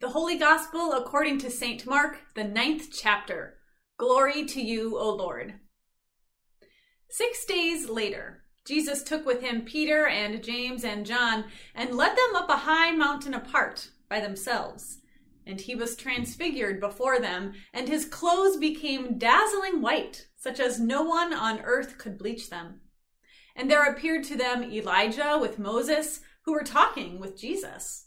The Holy Gospel according to St. Mark, the ninth chapter. Glory to you, O Lord. Six days later, Jesus took with him Peter and James and John and led them up a high mountain apart by themselves. And he was transfigured before them, and his clothes became dazzling white, such as no one on earth could bleach them. And there appeared to them Elijah with Moses, who were talking with Jesus.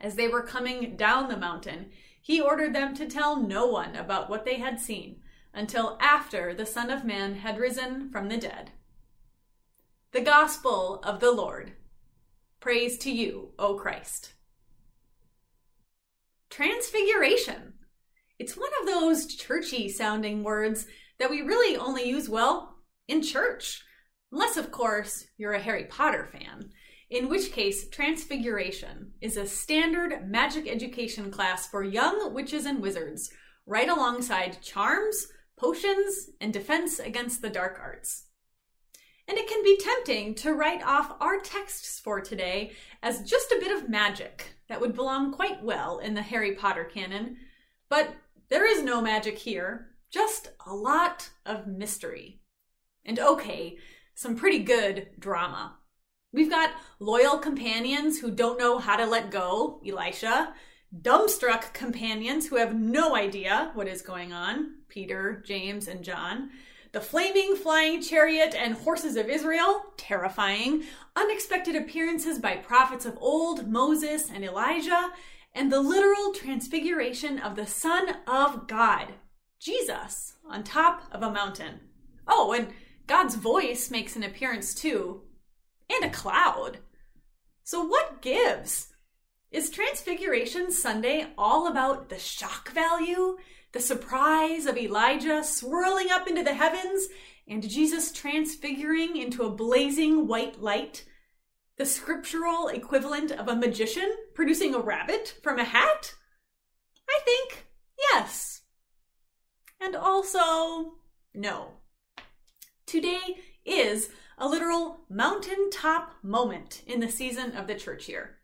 As they were coming down the mountain, he ordered them to tell no one about what they had seen until after the Son of Man had risen from the dead. The Gospel of the Lord. Praise to you, O Christ. Transfiguration. It's one of those churchy sounding words that we really only use, well, in church. Unless, of course, you're a Harry Potter fan in which case, Transfiguration is a standard magic education class for young witches and wizards, right alongside charms, potions, and defense against the dark arts. And it can be tempting to write off our texts for today as just a bit of magic that would belong quite well in the Harry Potter canon, but there is no magic here, just a lot of mystery. And okay, some pretty good drama. We've got loyal companions who don't know how to let go, Elisha. Dumbstruck companions who have no idea what is going on, Peter, James, and John. The flaming flying chariot and horses of Israel, terrifying. Unexpected appearances by prophets of old, Moses and Elijah. And the literal transfiguration of the Son of God, Jesus, on top of a mountain. Oh, and God's voice makes an appearance too, and a cloud. So, what gives? Is Transfiguration Sunday all about the shock value, the surprise of Elijah swirling up into the heavens, and Jesus transfiguring into a blazing white light? The scriptural equivalent of a magician producing a rabbit from a hat? I think yes. And also, no. Today is a literal mountaintop moment in the season of the church year.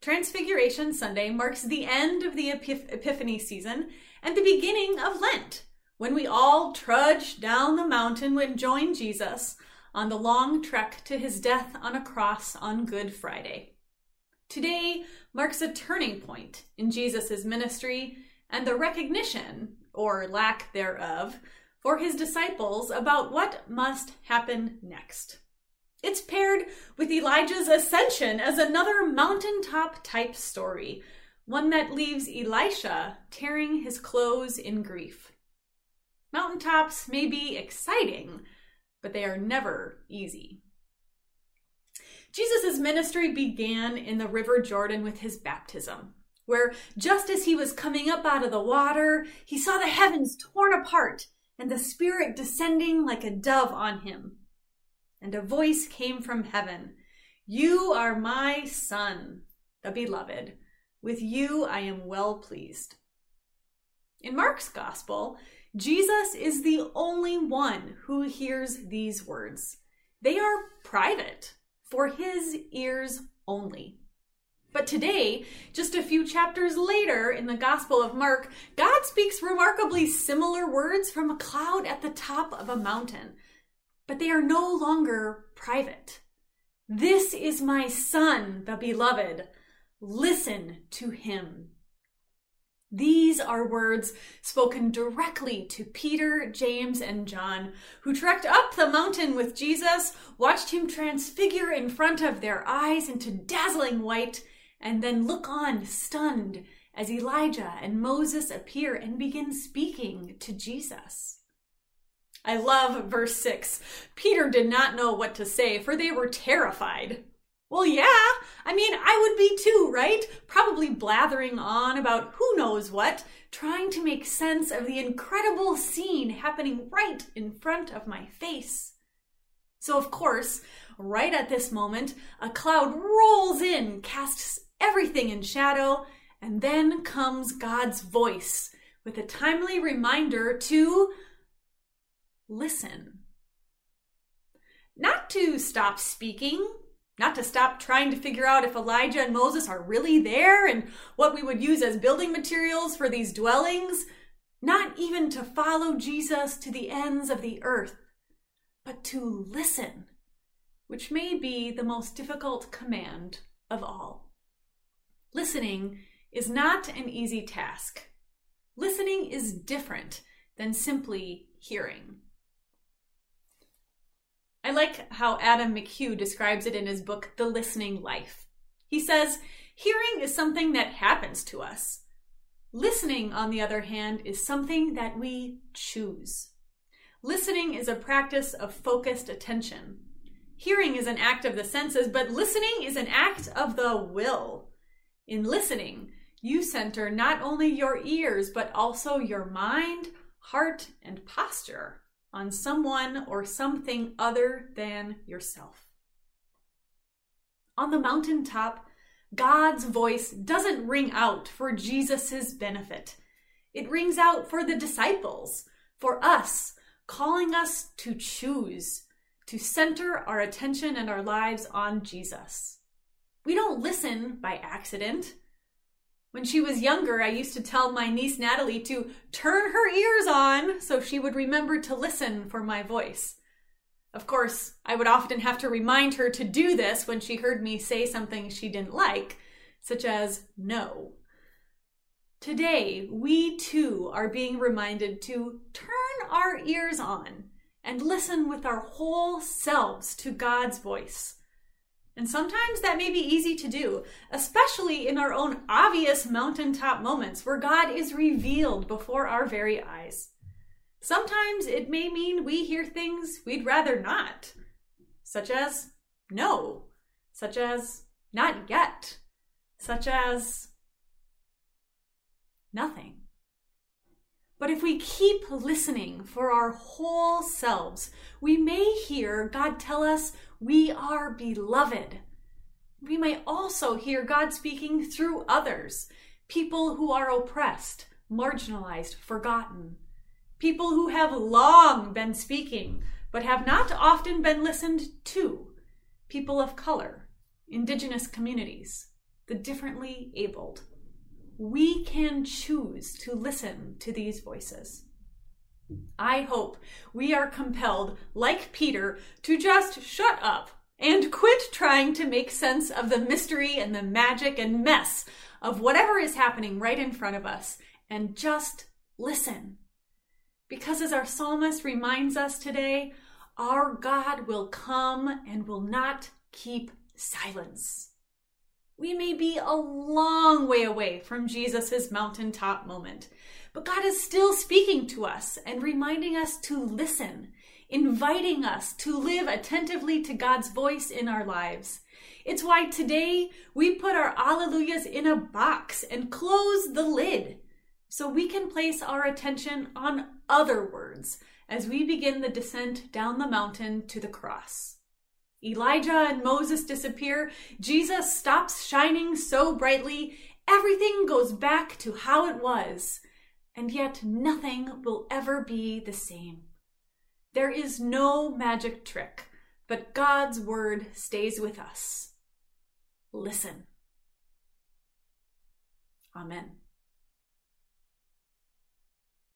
Transfiguration Sunday marks the end of the Epiph- Epiphany season and the beginning of Lent, when we all trudge down the mountain and join Jesus on the long trek to his death on a cross on Good Friday. Today marks a turning point in Jesus' ministry and the recognition, or lack thereof, for his disciples about what must happen next. It's paired with Elijah's ascension as another mountaintop type story, one that leaves Elisha tearing his clothes in grief. Mountaintops may be exciting, but they are never easy. Jesus' ministry began in the River Jordan with his baptism, where just as he was coming up out of the water, he saw the heavens torn apart and the Spirit descending like a dove on him. And a voice came from heaven You are my Son, the Beloved. With you I am well pleased. In Mark's Gospel, Jesus is the only one who hears these words. They are private, for his ears only. But today, just a few chapters later in the Gospel of Mark, God speaks remarkably similar words from a cloud at the top of a mountain. But they are no longer private. This is my Son, the Beloved. Listen to him. These are words spoken directly to Peter, James, and John, who trekked up the mountain with Jesus, watched him transfigure in front of their eyes into dazzling white, and then look on stunned as Elijah and Moses appear and begin speaking to Jesus. I love verse 6. Peter did not know what to say, for they were terrified. Well, yeah. I mean, I would be too, right? Probably blathering on about who knows what, trying to make sense of the incredible scene happening right in front of my face. So, of course, right at this moment, a cloud rolls in, casts everything in shadow, and then comes God's voice with a timely reminder to listen. Not to stop speaking, not to stop trying to figure out if Elijah and Moses are really there and what we would use as building materials for these dwellings, not even to follow Jesus to the ends of the earth, but to listen, which may be the most difficult command of all. Listening is not an easy task. Listening is different than simply hearing. I like how Adam McHugh describes it in his book, The Listening Life. He says, Hearing is something that happens to us. Listening, on the other hand, is something that we choose. Listening is a practice of focused attention. Hearing is an act of the senses, but listening is an act of the will. In listening, you center not only your ears, but also your mind, heart, and posture on someone or something other than yourself. On the mountaintop, God's voice doesn't ring out for Jesus' benefit. It rings out for the disciples, for us, calling us to choose, to center our attention and our lives on Jesus. We don't listen by accident. When she was younger, I used to tell my niece Natalie to turn her ears on so she would remember to listen for my voice. Of course, I would often have to remind her to do this when she heard me say something she didn't like, such as no. Today, we too are being reminded to turn our ears on and listen with our whole selves to God's voice. And sometimes that may be easy to do, especially in our own obvious mountaintop moments where God is revealed before our very eyes. Sometimes it may mean we hear things we'd rather not, such as no, such as not yet, such as nothing. But if we keep listening for our whole selves, we may hear God tell us we are beloved. We may also hear God speaking through others, people who are oppressed, marginalized, forgotten, people who have long been speaking but have not often been listened to, people of color, indigenous communities, the differently abled. We can choose to listen to these voices. I hope we are compelled, like Peter, to just shut up and quit trying to make sense of the mystery and the magic and mess of whatever is happening right in front of us and just listen. Because as our psalmist reminds us today, our God will come and will not keep silence. We may be a long way away from Jesus' mountaintop moment, but God is still speaking to us and reminding us to listen, inviting us to live attentively to God's voice in our lives. It's why today we put our alleluias in a box and close the lid so we can place our attention on other words as we begin the descent down the mountain to the cross. Elijah and Moses disappear, Jesus stops shining so brightly, everything goes back to how it was, and yet nothing will ever be the same. There is no magic trick, but God's word stays with us. Listen. Amen.